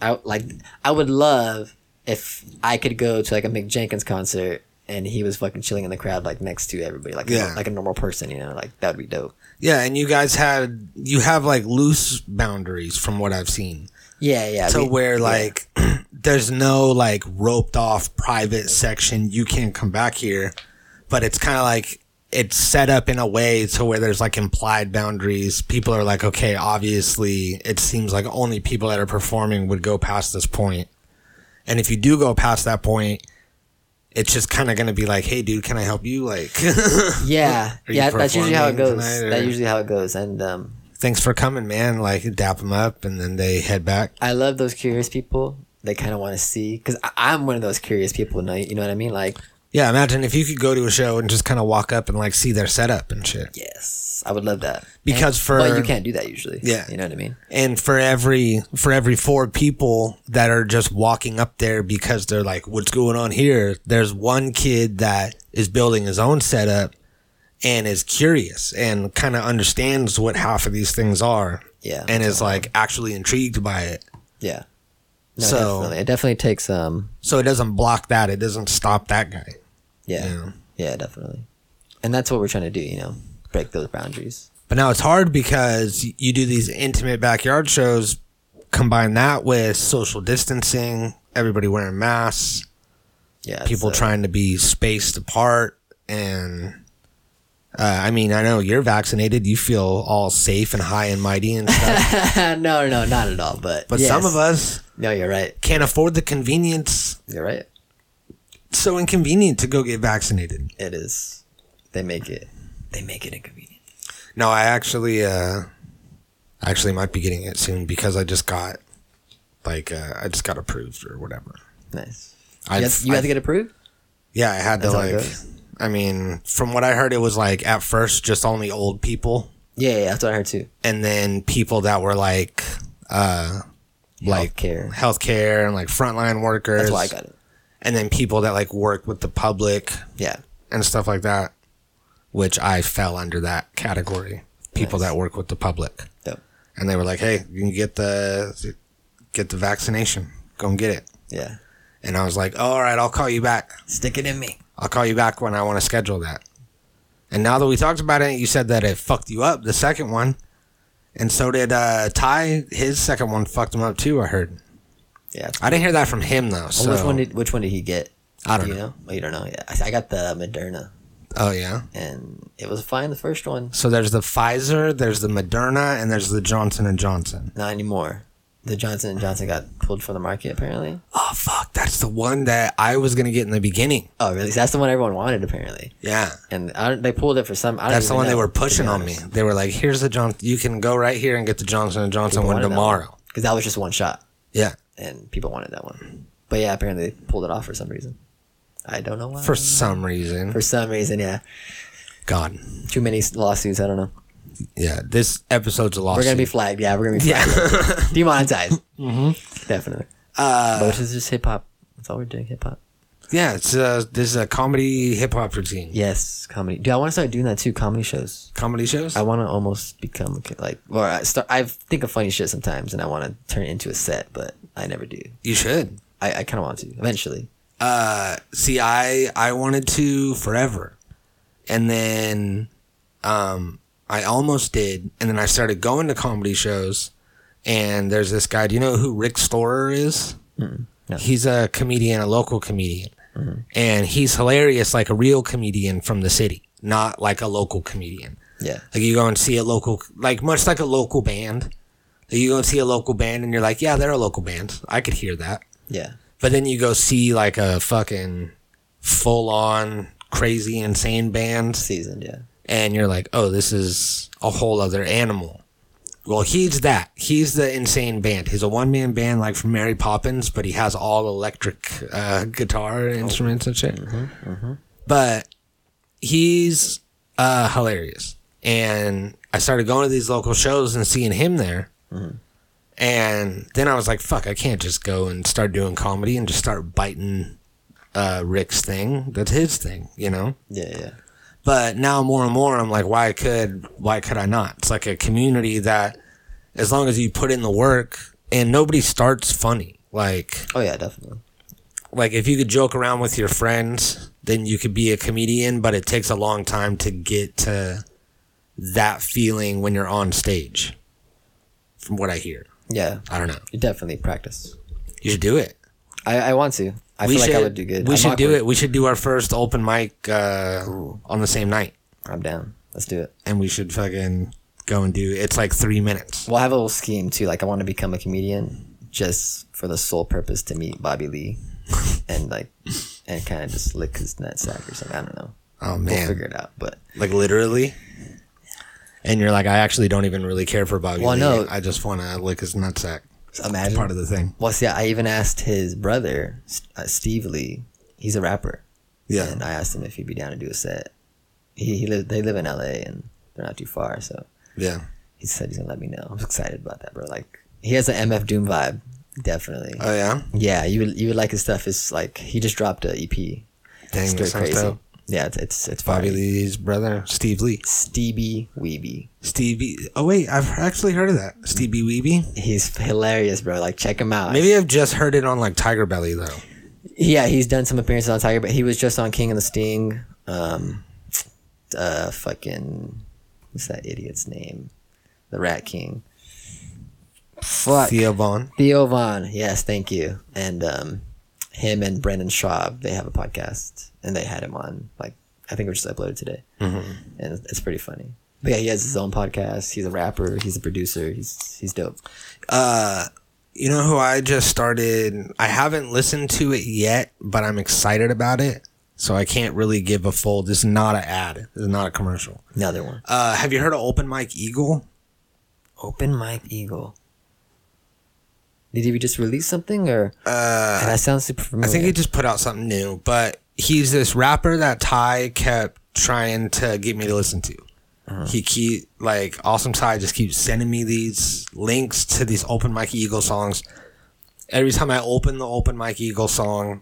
i like i would love if i could go to like a mick jenkins concert and he was fucking chilling in the crowd like next to everybody like Yeah. like a normal person you know like that would be dope Yeah, and you guys had you have like loose boundaries from what I've seen. Yeah yeah So we- where yeah. like there's no like roped off private section you can't come back here, but it's kind of like it's set up in a way to where there's like implied boundaries. People are like, okay, obviously, it seems like only people that are performing would go past this point. And if you do go past that point, it's just kind of going to be like, hey, dude, can I help you? Like, Yeah, you yeah. That's usually how it goes. That's usually how it goes. And um, thanks for coming, man. Like, dap them up, and then they head back. I love those curious people. They kind of want to see because I'm one of those curious people. know- You know what I mean? Like, Yeah, imagine if you could go to a show and just kind of walk up and like see their setup and shit. yes, I would love that. Because And- for- but you can't do that usually. Yeah. you know what I mean. And for every for every four people that are just walking up there because they're like, "What's going on here?" There's one kid that is building his own setup and is curious and kind of understands what half of these things are. Yeah. and is like actually intrigued by it. Yeah. No, So- definitely. it definitely takes um. So it doesn't block that. It doesn't stop that guy. Yeah. Yeah. Yeah, definitely. And that's what we're trying to do. You know, break those boundaries. But now it's hard because you do these intimate backyard shows, combine that with social distancing, everybody wearing masks, Yeah. people so- trying to be spaced apart. And uh, I mean, I know you're vaccinated. You feel all safe and high and mighty and stuff. no, no, not at all. But But yes. some of us No, you're right. can't afford the convenience. You're right. It's so inconvenient to go get vaccinated. It is. They make it. They make it inconvenient. No, I actually, uh, actually might be getting it soon because I just got, like, uh, I just got approved or whatever. Nice. I You, have, you have to get approved. Yeah, I had to That's how it like. goes? I mean, from what I heard, it was like at first just only old people, Yeah, yeah, that's what I heard too. and then people that were like, uh, like Healthcare. healthcare and like frontline workers. That's why I got it. And then people that like work with the public Yeah. and stuff like that, which I fell under that category. People Nice. that work with the public, Dope. and they were like, "Hey, you can get the get the vaccination. Go and get it." Yeah. And I was like, "All right, I'll call you back." Stick it in me. I'll call you back when I want to schedule that. And now that we talked about it, you said that it fucked you up, the second one. And so did uh, Ty. His second one fucked him up too, I heard. Yeah. I didn't hear that from him though. Well, So which one did Which one did he get? I don't Do you know. know. Well, you don't know. Yeah. I, I got the Moderna, Oh yeah. and it was fine. The first one. So there's the Pfizer, there's the Moderna, and there's the Johnson and Johnson. Not anymore. The Johnson and Johnson got pulled from the market apparently. Oh fuck, that's the one that I was gonna get in the beginning. Oh, really? So that's the one everyone wanted apparently. Yeah. And I don't, they pulled it for some. I don't That's the one they were pushing on me. They were like, "Here's the John. You can go right here and get the Johnson and Johnson one tomorrow." because that was just one shot, Yeah, and people wanted that one. But yeah, apparently they pulled it off for some reason. I don't know why. for some reason. for some reason, yeah. God, Too many lawsuits. I don't know. Yeah. This episode's a loss. We're gonna be flagged. Yeah, we're gonna be flagged. Yeah. Demonetized. mm-hmm. Definitely. Uh, but this is just hip hop. That's all we're doing. Hip hop. Yeah, it's uh this is a comedy hip hop routine. Yes, comedy. Dude, I want to start doing that too. Comedy shows. Comedy shows. I want to almost become like, or I start. I think of funny shit sometimes, and I want to turn it into a set, but I never do. you should. I, I kind of want to eventually. Uh, see, I I wanted to forever, and then, um, I almost did, and then I started going to comedy shows, and there's this guy. Do you know who Rick Storer is? no. He's a comedian, a local comedian, mm-hmm. and he's hilarious, like a real comedian from the city, not like a local comedian. Yeah. Like you go and see a local, like much like a local band. Like you go and see a local band, and you're like, yeah, they're a local band. I could hear that. Yeah. But then you go see like a fucking full on crazy insane band, Seasoned. Yeah. And you're like, oh, this is a whole other animal. Well, he's that. He's the insane band. He's a one man band like from Mary Poppins, but he has all electric uh, guitar instruments and shit. But he's uh, hilarious. And I started going to these local shows and seeing him there. And then I was like, fuck, I can't just go and start doing comedy and just start biting uh, Rick's thing. That's his thing, you know? Yeah. Yeah. But now more and more, I'm like, why could why could I not? It's like a community that, as long as you put in the work, and nobody starts funny. Like Oh yeah, definitely. like if you could joke around with your friends, then you could be a comedian. But it takes a long time to get to that feeling when you're on stage. From what I hear, Yeah. I don't know. You definitely practice. You should do it. I, I want to. I feel like I would do good. We I'm should do it. We should do our first open mic uh, on the same night. I'm down. Let's do it. and we should fucking go and do. It's like three minutes. We'll have a little scheme too. Like, I want to become a comedian just for the sole purpose to meet Bobby Lee, and like, and kind of just lick his nutsack or something. I don't know. Oh We'll man, figure it out. But like literally. And you're like, I actually don't even really care for Bobby. Well, Lee. no. I just want to lick his nutsack. Imagine Part of the thing. Well, see, I even asked his brother, uh, Steve Lee. He's a rapper, Yeah. and I asked him if he'd be down to do a set. He, he live, they live in L.A. and they're not too far, so Yeah. he said he's gonna let me know. I'm excited about that, bro. Like, he has an MF Doom vibe, definitely. Oh yeah. yeah, you would you would like his stuff. It's like he just dropped a EP. Dang, that sounds dope. Yeah, it's it's, it's Bobby. Lee's brother, Steve Lee. Stevie Weeby. Stevie. Oh wait, I've actually heard of that. Stevie Weeby. He's hilarious, bro. Like, check him out. Maybe I've just heard it on like Tiger Belly though. Yeah, he's done some appearances on Tiger, but he was just on King and the Sting. Um, uh, fucking, what's that idiot's name? The Rat King. Fuck. Theo Von. Theo Von. Yes, thank you. And um, him and Brendan Schaub, they have a podcast, and they had him on. Like, I think it was just uploaded today, mm-hmm. and it's pretty funny. But yeah, he has his own podcast. He's a rapper. He's a producer. He's he's dope. Uh, You know who I just started? I haven't listened to it yet, but I'm excited about it. So I can't really give a full. This is not an ad. This is not a commercial. Another one. Uh, have you heard of Open Mike Eagle? Open Mike Eagle. Did he just release something or? Uh, that sounds super familiar. I think he just put out something new, but he's this rapper that Ty kept trying to get me to listen to. Uh-huh. He keep like awesome Ty just keeps sending me these links to these Open Mike Eagle songs. Every time I open the Open Mike Eagle song,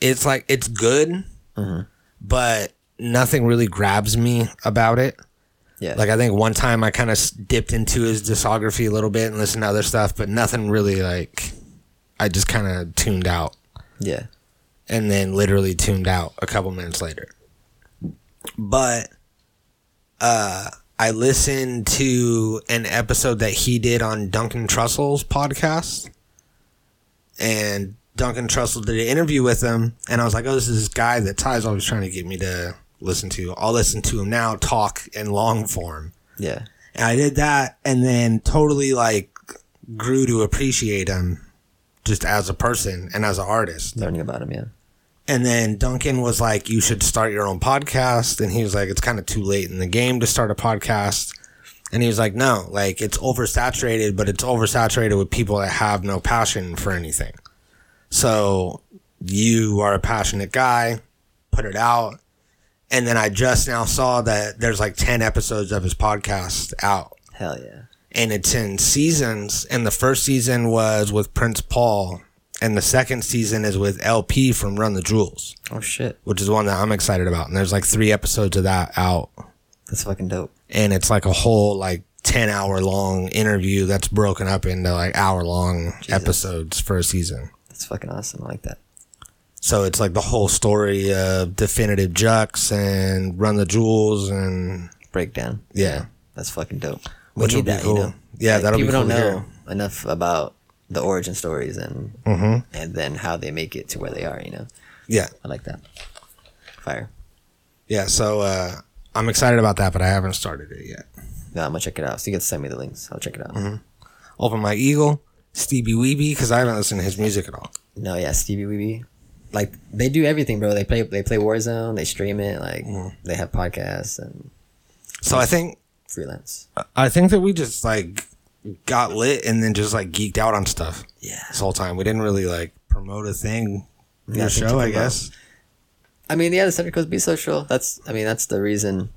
it's like it's good, uh-huh. but nothing really grabs me about it. yeah. Like I think one time I kind of dipped into his discography a little bit and listened to other stuff, but nothing really like. I just kind of tuned out yeah. And then literally tuned out a couple minutes later. But uh I listened to an episode that he did on Duncan Trussell's podcast. And Duncan Trussell did an interview with him and I was like, Oh, this is this guy that Ty's always trying to get me to listen to. I'll listen to him now talk in long form. Yeah. And I did that and then totally like grew to appreciate him just as a person and as an artist. Learning about him. Yeah. And then Duncan was like, You should start your own podcast. And he was like, It's kind of too late in the game to start a podcast. And he was like, No, like it's oversaturated, but it's oversaturated with people that have no passion for anything. So you are a passionate guy, put it out. And then I just now saw that there's like 10 episodes of his podcast out Hell yeah. and it's in seasons. And the first season was with Prince Paul, and the second season is with El-P from Run the Jewels, Oh shit. which is one that I'm excited about. And there's like three episodes of that out, That's fucking dope. and it's like a whole like ten hour long interview that's broken up into like hour long episodes for a season. That's fucking awesome. I like that. So it's like the whole story of Definitive Jux and Run the Jewels, and Breakdown. yeah, That's fucking dope. We Which will be that, cool. you know. Yeah, that'll be cool don't know enough about the origin stories and Mm-hmm. and then how they make it to where they are. You know. yeah, I like that. Fire. yeah. So uh, I'm excited about that, but I haven't started it yet. No, I'm gonna check it out. So you get to send me the links. I'll check it out. Mm-hmm. Open Mike Eagle, Stevie Weeby, because I haven't listened to his music at all. No, yeah, Stevie Weeby. Like they do everything, bro. They play they play Warzone. They stream it. Like Mm-hmm. they have podcasts and So I think freelance. I think that we just like got lit and then just like geeked out on stuff Yeah. this whole time. We didn't really like promote a thing in the show, I guess. I mean, yeah, the subject was be social. That's, I mean, that's the reason.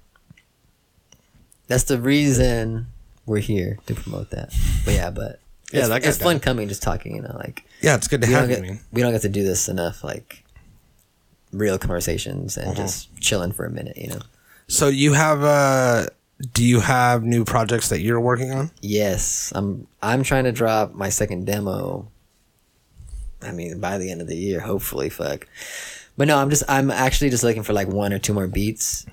That's the reason we're here to promote that. But yeah, but Yeah, it's, that it's fun done. coming, just talking. You know, like Yeah, it's good to we have don't you, get man. we don't get to do this enough, like real conversations Uh-huh. and just chilling for a minute. You know. So you have uh do you have new projects that you're working on? Yes, I'm. I'm trying to drop my second demo. I mean, by the end of the year, hopefully. Fuck. But no, I'm just. I'm actually just looking for like one or two more beats,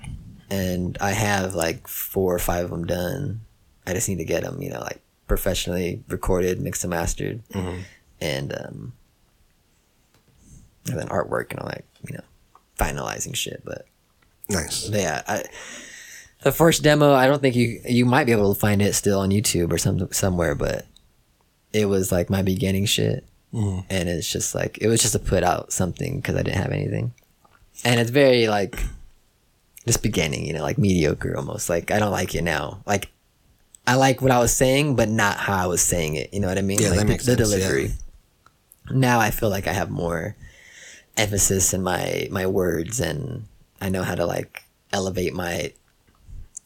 and I have like four or five of them done. I just need to get them, you know, like professionally recorded, mixed and mastered, and um, and then artwork and all that, you know, finalizing shit. But Nice. yeah, I The first demo, I don't think you you might be able to find it still on YouTube or some somewhere, but it was like my beginning shit, mm. and it's just like it was just to put out something because I didn't have anything, and it's very like just beginning, you know, like mediocre almost. Like I don't like it now. Like I like what I was saying, but not how I was saying it. You know what I mean? Yeah, like that the, makes the sense, yeah. delivery. Now I feel like I have more emphasis in my my words, and I know how to like elevate my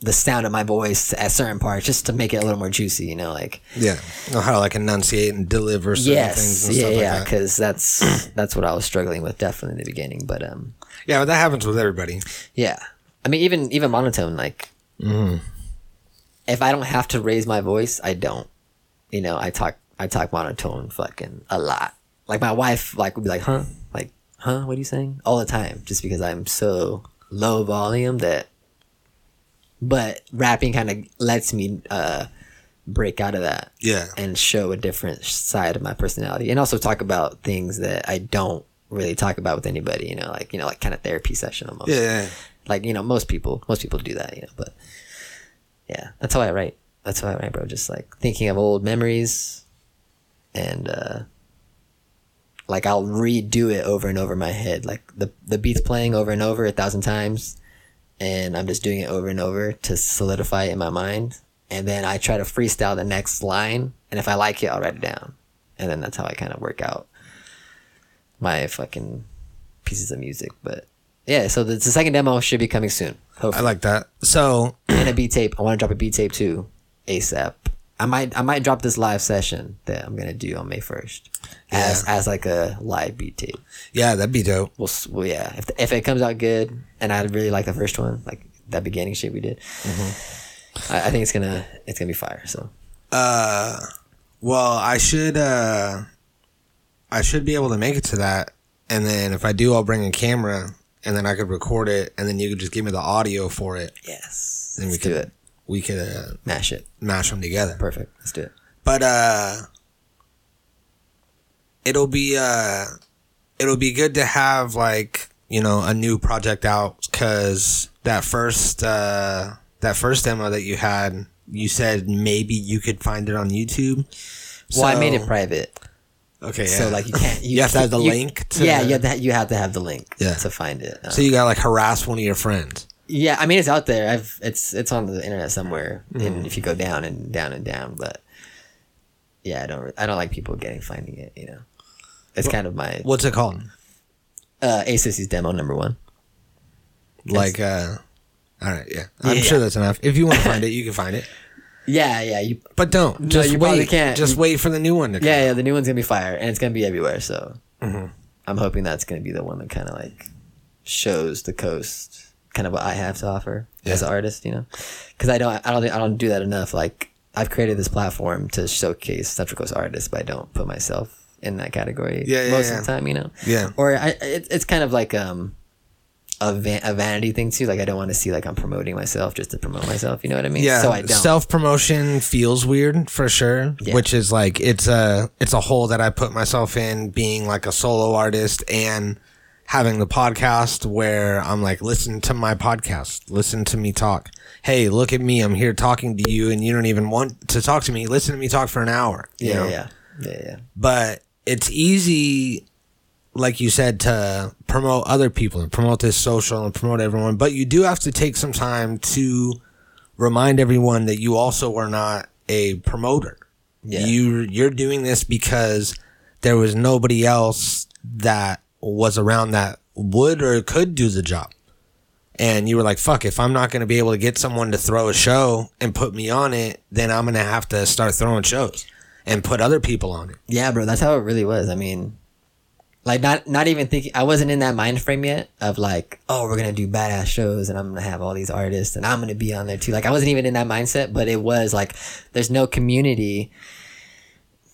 the sound of my voice at certain parts just to make it a little more juicy. You know, like Yeah. Know how to like enunciate and deliver certain things yes, and yeah, stuff like yeah, that. because that's that's what I was struggling with definitely in the beginning. But um, Yeah, but that happens with everybody. yeah, I mean, even even monotone, like if I don't have to raise my voice, I don't. You know, I talk I talk monotone fucking a lot. Like my wife, like would be like, huh, like, huh, what are you saying? All the time, just because I'm so low volume that. But rapping kind of lets me uh, break out of that Yeah. and show a different side of my personality and also talk about things that I don't really talk about with anybody, you know, like, you know, like kind of therapy session almost. Yeah, yeah. Like, you know, most people, most people do that, you know, but yeah, that's how I write. That's how I write, bro. Just like thinking of old memories and, uh, like I'll redo it over and over my head. Like the, the beat's playing over and over a thousand times and I'm just doing it over and over to solidify it in my mind. And then I try to freestyle the next line, and if I like it, I'll write it down. And then that's how I kind of work out my fucking pieces of music. But yeah, so the, the second demo should be coming soon. I like that. So and a beat tape. I want to drop a beat tape too, ASAP. I might I might drop this live session that I'm gonna do on May first as as like a live beat tape. yeah, that'd be dope. We'll, well, yeah. If if it comes out good, and I really like the first one, like that beginning shit we did, I, I think it's gonna it's gonna be fire. So uh, Well, I should uh I should be able to make it to that. And then if I do I'll bring a camera and then I could record it and then you could just give me the audio for it. yes, Then let's we do it. We could uh, Mash it. mash them together. Perfect. Let's do it. But uh it'll be uh it'll be good to have like, you know, a new project out cuz that first uh that first demo that you had, you said maybe you could find it on YouTube. Well, I made it private, Okay, so like you can't. You, You have to have the you- link to yeah, you have to. You have to have the link. Yeah. to find it. Um, So you got like harass one of your friends. Yeah, I mean it's out there. I've it's it's on the internet somewhere. Mm-hmm. And if you go down and down and down, but yeah, I don't. I don't like people getting finding it. You know, it's kind of my What's it called? uh, ACC's demo number one. Like uh all right, yeah. I'm Yeah. sure that's enough. If you want to find it, you can find it. Yeah, yeah. You But don't. Just you probably wait. can't. Just wait for the new one to come. Yeah, yeah, the new one's gonna be fire, and it's gonna be everywhere. So Mm-hmm. I'm hoping that's gonna be the one that kind of like shows the coast, kind of what I have to offer as an artist. You know, because I don't, I don't, I don't do that enough. Like I've created this platform to showcase Central Coast artists, but I don't put myself in that category Yeah, yeah, most yeah. of the time. You know, Yeah. or I, it, it's kind of like um. A, van- a vanity thing too. Like I don't want to see like I'm promoting myself just to promote myself. You know what I mean? Yeah. So I don't. Self promotion feels weird for sure. Yeah. Which is like it's a it's a hole that I put myself in being like a solo artist and having the podcast where I'm like, listen to my podcast, listen to me talk. Hey, look at me, I'm here talking to you, and you don't even want to talk to me. Listen to me talk for an hour. yeah, know? yeah, yeah, yeah. but it's easy like you said to promote other people and promote this social and promote everyone but you do have to take some time to remind everyone that you also are not a promoter Yeah. you you're doing this because there was nobody else that was around that would or could do the job and you were like fuck if i'm not going to be able to get someone to throw a show and put me on it then i'm going to have to start throwing shows and put other people on it Yeah, bro, that's how it really was. I mean, like not not even thinking. I wasn't in that mind frame yet of like, oh, we're gonna do badass shows, and I'm gonna have all these artists, and I'm gonna be on there too. Like I wasn't even in that mindset, but it was like, there's no community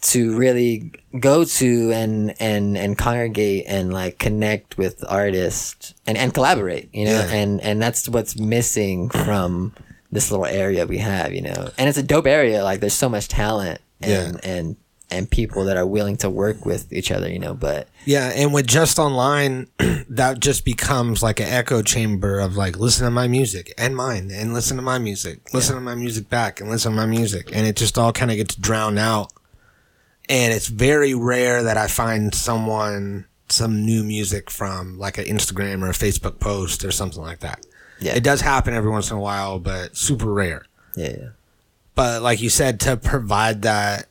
to really go to and and and congregate and like connect with artists and and collaborate you know Yeah. and and that's what's missing from this little area we have you know and it's a dope area like there's so much talent and Yeah. and and people that are willing to work with each other, you know. But Yeah, and with just online, that just becomes like an echo chamber of like, listen to my music and mine, and listen to my music, listen to my music back, and listen to my music, and it just all kind of gets drowned out. And it's very rare that I find someone some new music from like an Instagram or a Facebook post or something like that. Yeah. it does happen every once in a while, but super rare. yeah, yeah, But like you said, to provide that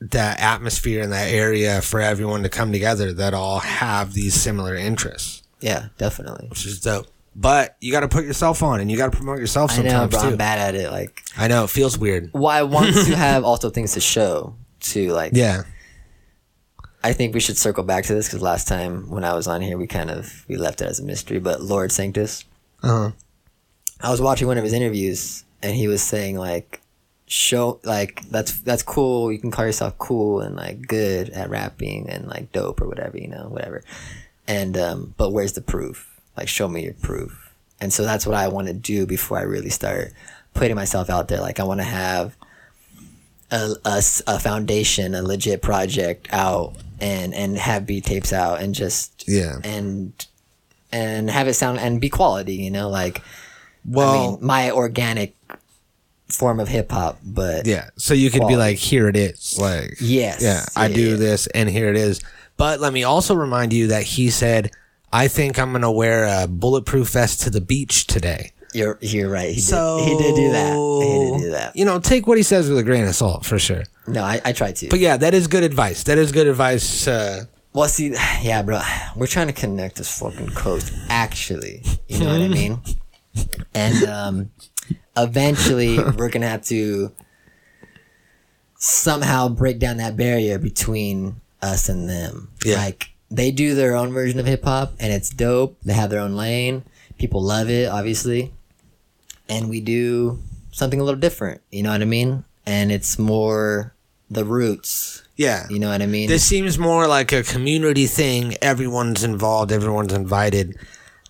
that atmosphere in that area for everyone to come together that all have these similar interests, yeah, definitely. which is dope. But you got to put yourself on, and you got to promote yourself I know, sometimes bro. too. I'm bad at it. Like, I know it feels weird. well, I want to have also things to show. To like, Yeah, I think we should circle back to this because last time when I was on here, we kind of we left it as a mystery. But Lord Sanctus, uh-huh. I was watching one of his interviews, and he was saying like, show like that's that's cool. You can call yourself cool and like good at rapping and like dope or whatever, you know, whatever. And um, but where's the proof? Like, show me your proof. And so that's what I want to do before I really start putting myself out there. Like, I want to have a, a a foundation, a legit project out, and and have beat tapes out, and just Yeah. and and have it sound and be quality. You know, like Well, I mean, my organic form of hip hop, but yeah. So you could be like, here it is. Like, Yes. yeah, I Yeah, do yeah. this, and here it is. But let me also remind you that he said, I think I'm gonna wear a bulletproof vest to the beach today. You're you're right. He So did he did do that. He did do that. You know, take what he says with a grain of salt for sure. No, I, I tried to. But yeah, that is good advice. That is good advice. Uh, Well, see, yeah, bro, we're trying to connect this fucking coast. Actually, you know what I mean? And um, eventually, we're gonna have to somehow break down that barrier between us and them. Yeah. Like they do their own version of hip hop, and it's dope. They have their own lane. People love it, obviously, and we do something a little different. You know what I mean? And it's more the roots. yeah. You know what I mean? This seems more like a community thing. Everyone's involved. Everyone's invited.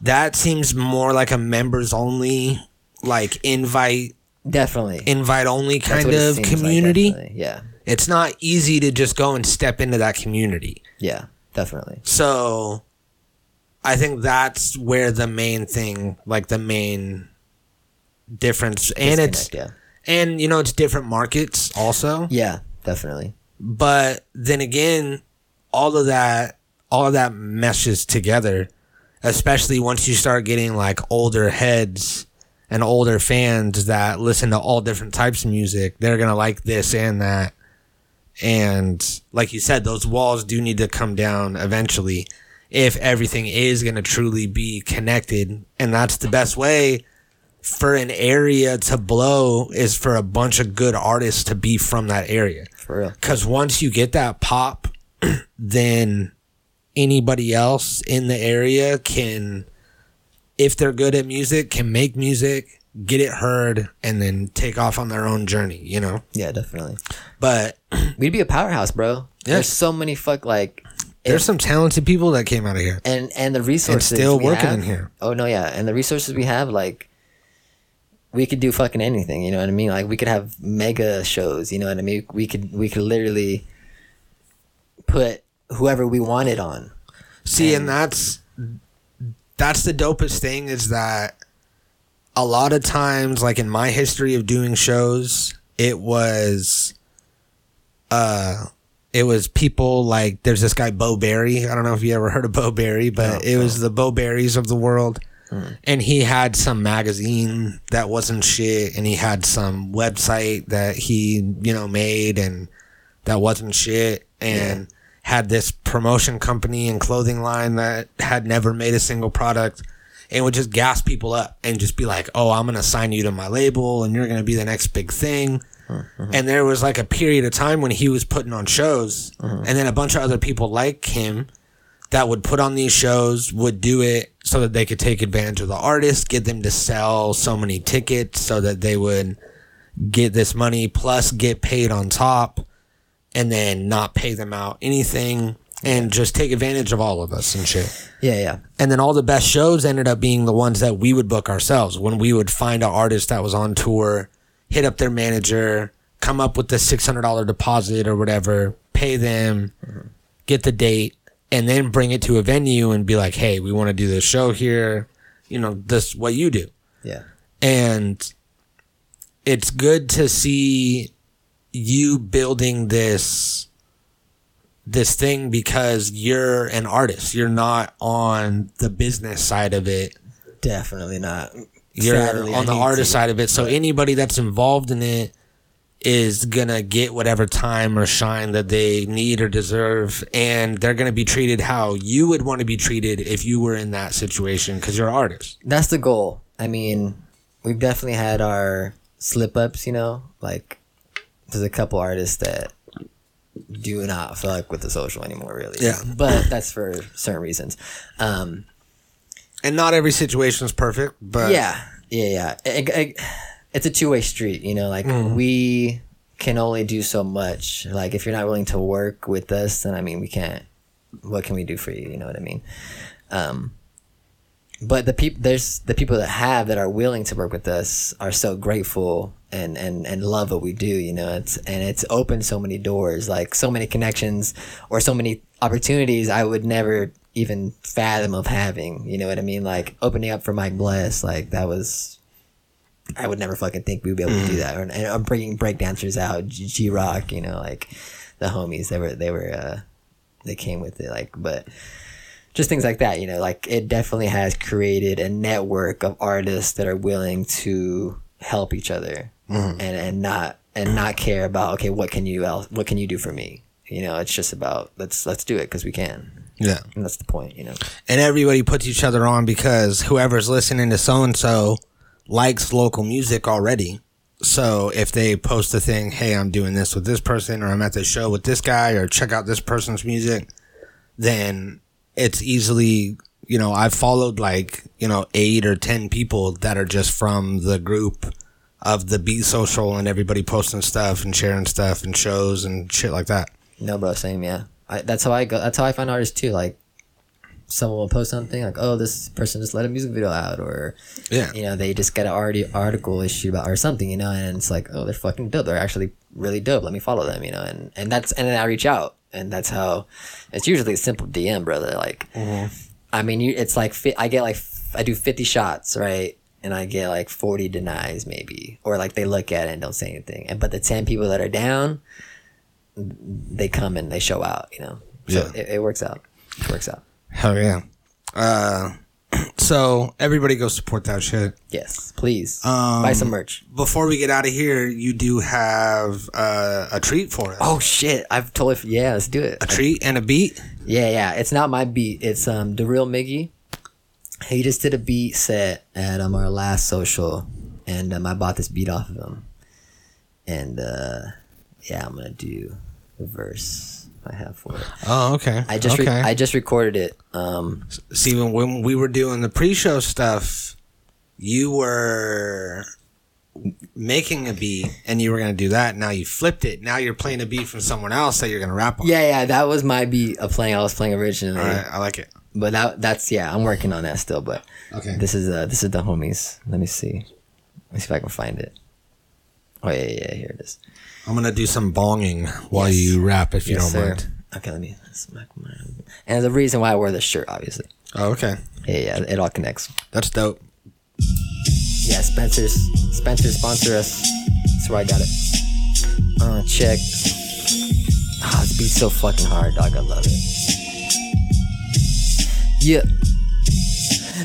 That seems more like a members only, like invite Definitely. invite only kind of seems like, community. yeah. it's not easy to just go and step into that community. Yeah. Definitely. So I think that's where the main thing, like the main difference, and it's Disconnect, and you know it's different markets also. yeah. Yeah. Definitely. But then again, all of that, all of that meshes together, especially once you start getting like older heads and older fans that listen to all different types of music. They're gonna like this and that. And like you said, those walls do need to come down eventually if everything is going to truly be connected. And that's the best way for an area to blow is for a bunch of good artists to be from that area. For real. Because once you get that pop, then anybody else in the area can, if they're good at music, can make music, get it heard, and then take off on their own journey, you know? Yeah. Definitely. But We'd be a powerhouse, bro. Yeah. There's so many fuck like. there's some talented people that came out of here. and and the resources still we working have- in here. Oh no, yeah, and the resources we have, like, we could do fucking anything. You know what I mean? Like, we could have mega shows. You know what I mean? We could we could literally put whoever we wanted on. See, and that's that's the dopest thing is that a lot of times, like in my history of doing shows, it was uh it was people like there's this guy Bo Berry. I don't know if you ever heard of Bo Berry, but it was the Bo Berries of the world. Mm. And he had some magazine that wasn't shit, and he had some website that he, you know, made and that wasn't shit, and had this promotion company and clothing line that had never made a single product and would just gas people up and just be like, "Oh, I'm gonna sign you to my label, and you're gonna be the next big thing." Mm-hmm. And there was like a period of time when he was putting on shows, mm-hmm. and then a bunch of other people like him that would put on these shows would do it so that they could take advantage of the artist, get them to sell so many tickets so that they would get this money plus get paid on top and then not pay them out anything and just take advantage of all of us and shit. Yeah, yeah, And then all the best shows ended up being the ones that we would book ourselves. When we would find an artist that was on tour, hit up their manager, come up with the $600 deposit or whatever, pay pay them, mm-hmm. get the date, and then bring it to a venue and be like, "Hey, we want to do this show here." You know, this what you do, Yeah. and it's good to see you building this this thing because you're an artist. You're not on the business side of it Definitely not. you're Sadly, on the artist to. side of it. So anybody that's involved in it is gonna get whatever time or shine that they need or deserve, and they're gonna be treated how you would want to be treated if you were in that situation because you're an artist. That's the goal. I mean, we've definitely had our slip ups, you know, like there's a couple artists that do not fuck with the social anymore, really. Yeah. But that's for certain reasons. Um, And not every situation is perfect, but yeah, yeah, yeah. It- it- it's a two way street, you know. Like we can only do so much. Like if you're not willing to work with us, then I mean, we can't. What can we do for you? You know what I mean? Um, but the people there's the people that have that are willing to work with us are so grateful and and and love what we do. You know, it's and it's opened so many doors, like so many connections or so many opportunities I would never even fathom of having. You know what I mean? Like opening up for Mike Bless, like that was. I would never fucking think we'd be able to do that. And I'm bringing breakdancers out, G Rock, you know, like the homies. They were they were uh, they came with it, like, but just things like that, you know, like it definitely has created a network of artists that are willing to help each other and and not and not care about okay, what can you else, what can you do for me? You know, it's just about let's let's do it because we can, yeah. and that's the point, you know. And everybody puts each other on because whoever's listening to so and so likes local music already. So if they post a thing, hey, I'm doing this with this person, or I'm at this show with this guy, or check out this person's music, then it's easily, you know, I've followed like, you know, eight or 10 people that are just from the group of the Beat Social and everybody posting stuff and sharing stuff and shows and shit like that. No, bro, same, yeah. I, that's how I go. That's how I find artists too. Like, someone will post something like, "Oh, this person just let a music video out," or Yeah. you know, they just got an already article issued about or something, you know, and it's like, oh, they're fucking dope. They're actually really dope. Let me follow them, you know, and and that's and then I reach out, and that's how it's usually a simple DM, brother. Like, mm-hmm. I mean, you, it's like I get like I do fifty shots, right, and I get like forty denies maybe, or like they look at it and don't say anything, and but the ten people that are down, they come and they show out, you know, so Yeah. it, it works out, it works out. Hell yeah. Uh, so everybody go support that shit. Yes, please buy some merch. Before we get out of here, you do have uh, a treat for us. Oh shit! I've totally f- yeah. Let's do it. A treat and a beat. Yeah, yeah. It's not my beat. It's um the real Miggy. He just did a beat set at um our last social, and um I bought this beat off of him. And uh yeah, I'm gonna do the verse I have for it. Oh, okay. I just re- I just recorded it. Um See, when, when we were doing the pre-show stuff, you were making a beat and you were gonna do that. Now you flipped it. Now you're playing a beat from someone else that you're gonna rap on. yeah, yeah. That was my beat of playing. I was playing originally, All right, I like it. but that that's yeah. I'm working on that still. But Okay. this is uh this is the homies. Let me see. Let me see if I can find it. Oh yeah, yeah. yeah, Here it is. I'm gonna do some bonging while Yes. you rap, if you don't mind. Okay, let me smack my. And the reason why I wear this shirt, obviously. Oh, okay. Yeah, yeah, it all connects. That's dope. Yeah, Spencer's Spencer sponsor us. That's where I got it. Uh, check. Ah, this beat's so fucking hard, dog. I love it. Yeah.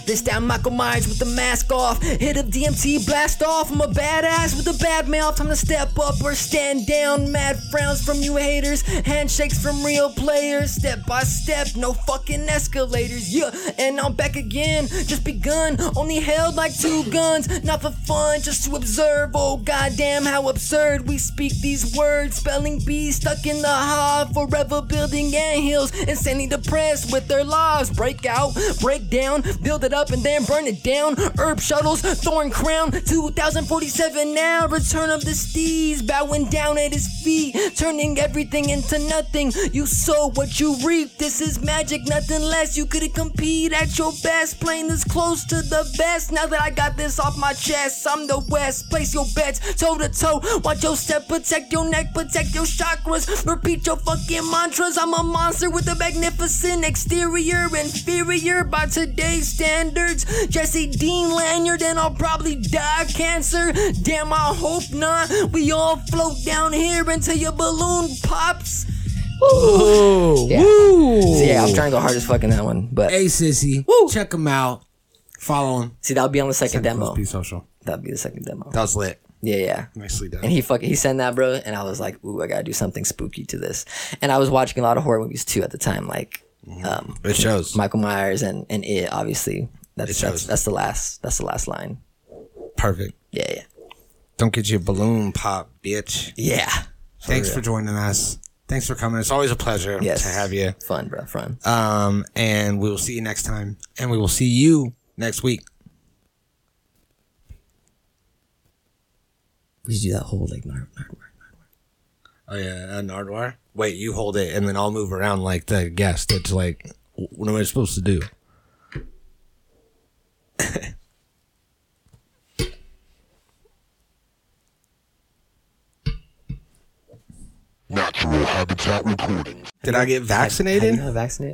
This down Michael Myers with the mask off. Hit up DMT, blast off. I'm a badass with a bad mouth. Time to step up or stand down. Mad frowns from you haters. Handshakes from real players. Step by step, no fucking escalators. Yeah, and I'm back again. Just begun. Only held like two guns. Not for fun, just to observe. Oh, goddamn, how absurd. We speak these words. Spelling bees stuck in the hive. Forever building anthills. Insanely depressed with their lives. Break out, break down, build a it up and then burn it down. Herb shuttles, thorn crown, 2047 now. Return of the steeds, bowing down at his feet, turning everything into nothing. You sow what you reap. This is magic, nothing less. You couldn't compete at your best, playing this close to the best. Now that I got this off my chest, I'm the West. Place your bets toe to toe. Watch your step, protect your neck, protect your chakras. Repeat your fucking mantras. I'm a monster with a magnificent exterior, inferior by today's standards. Jesse Dean lanyard, and I'll probably die of cancer. Damn, I hope not. We all float down here until your balloon pops. Oh, Yeah. So yeah, I'm trying to go hard as fuck in that one, but Hey, sissy. Woo. Check him out. Follow him. see, that'll be on the second demo. Be social. That'll be the second demo. That was lit. Yeah, yeah. Nicely done. And he fucking he sent that, bro, and I was like, ooh, I gotta do something spooky to this. And I was watching a lot of horror movies too at the time, like um, it shows. Michael Myers and and it. Obviously, that's that's, that's the last that's the last line. Perfect. Yeah, yeah, Don't get your balloon pop, bitch. yeah. Thanks for joining us. Thanks for coming. It's always a pleasure Yes, to have you. Fun, bro, fun. Um, and we will see you next time. And we will see you next week. We should do that whole like Oh yeah, a Nardwuar. Wait, you hold it, and then I'll move around like the guest. It's like, what am I supposed to do? Natural Habitat Recordings. Did I get Have you vaccinated? not vaccinated?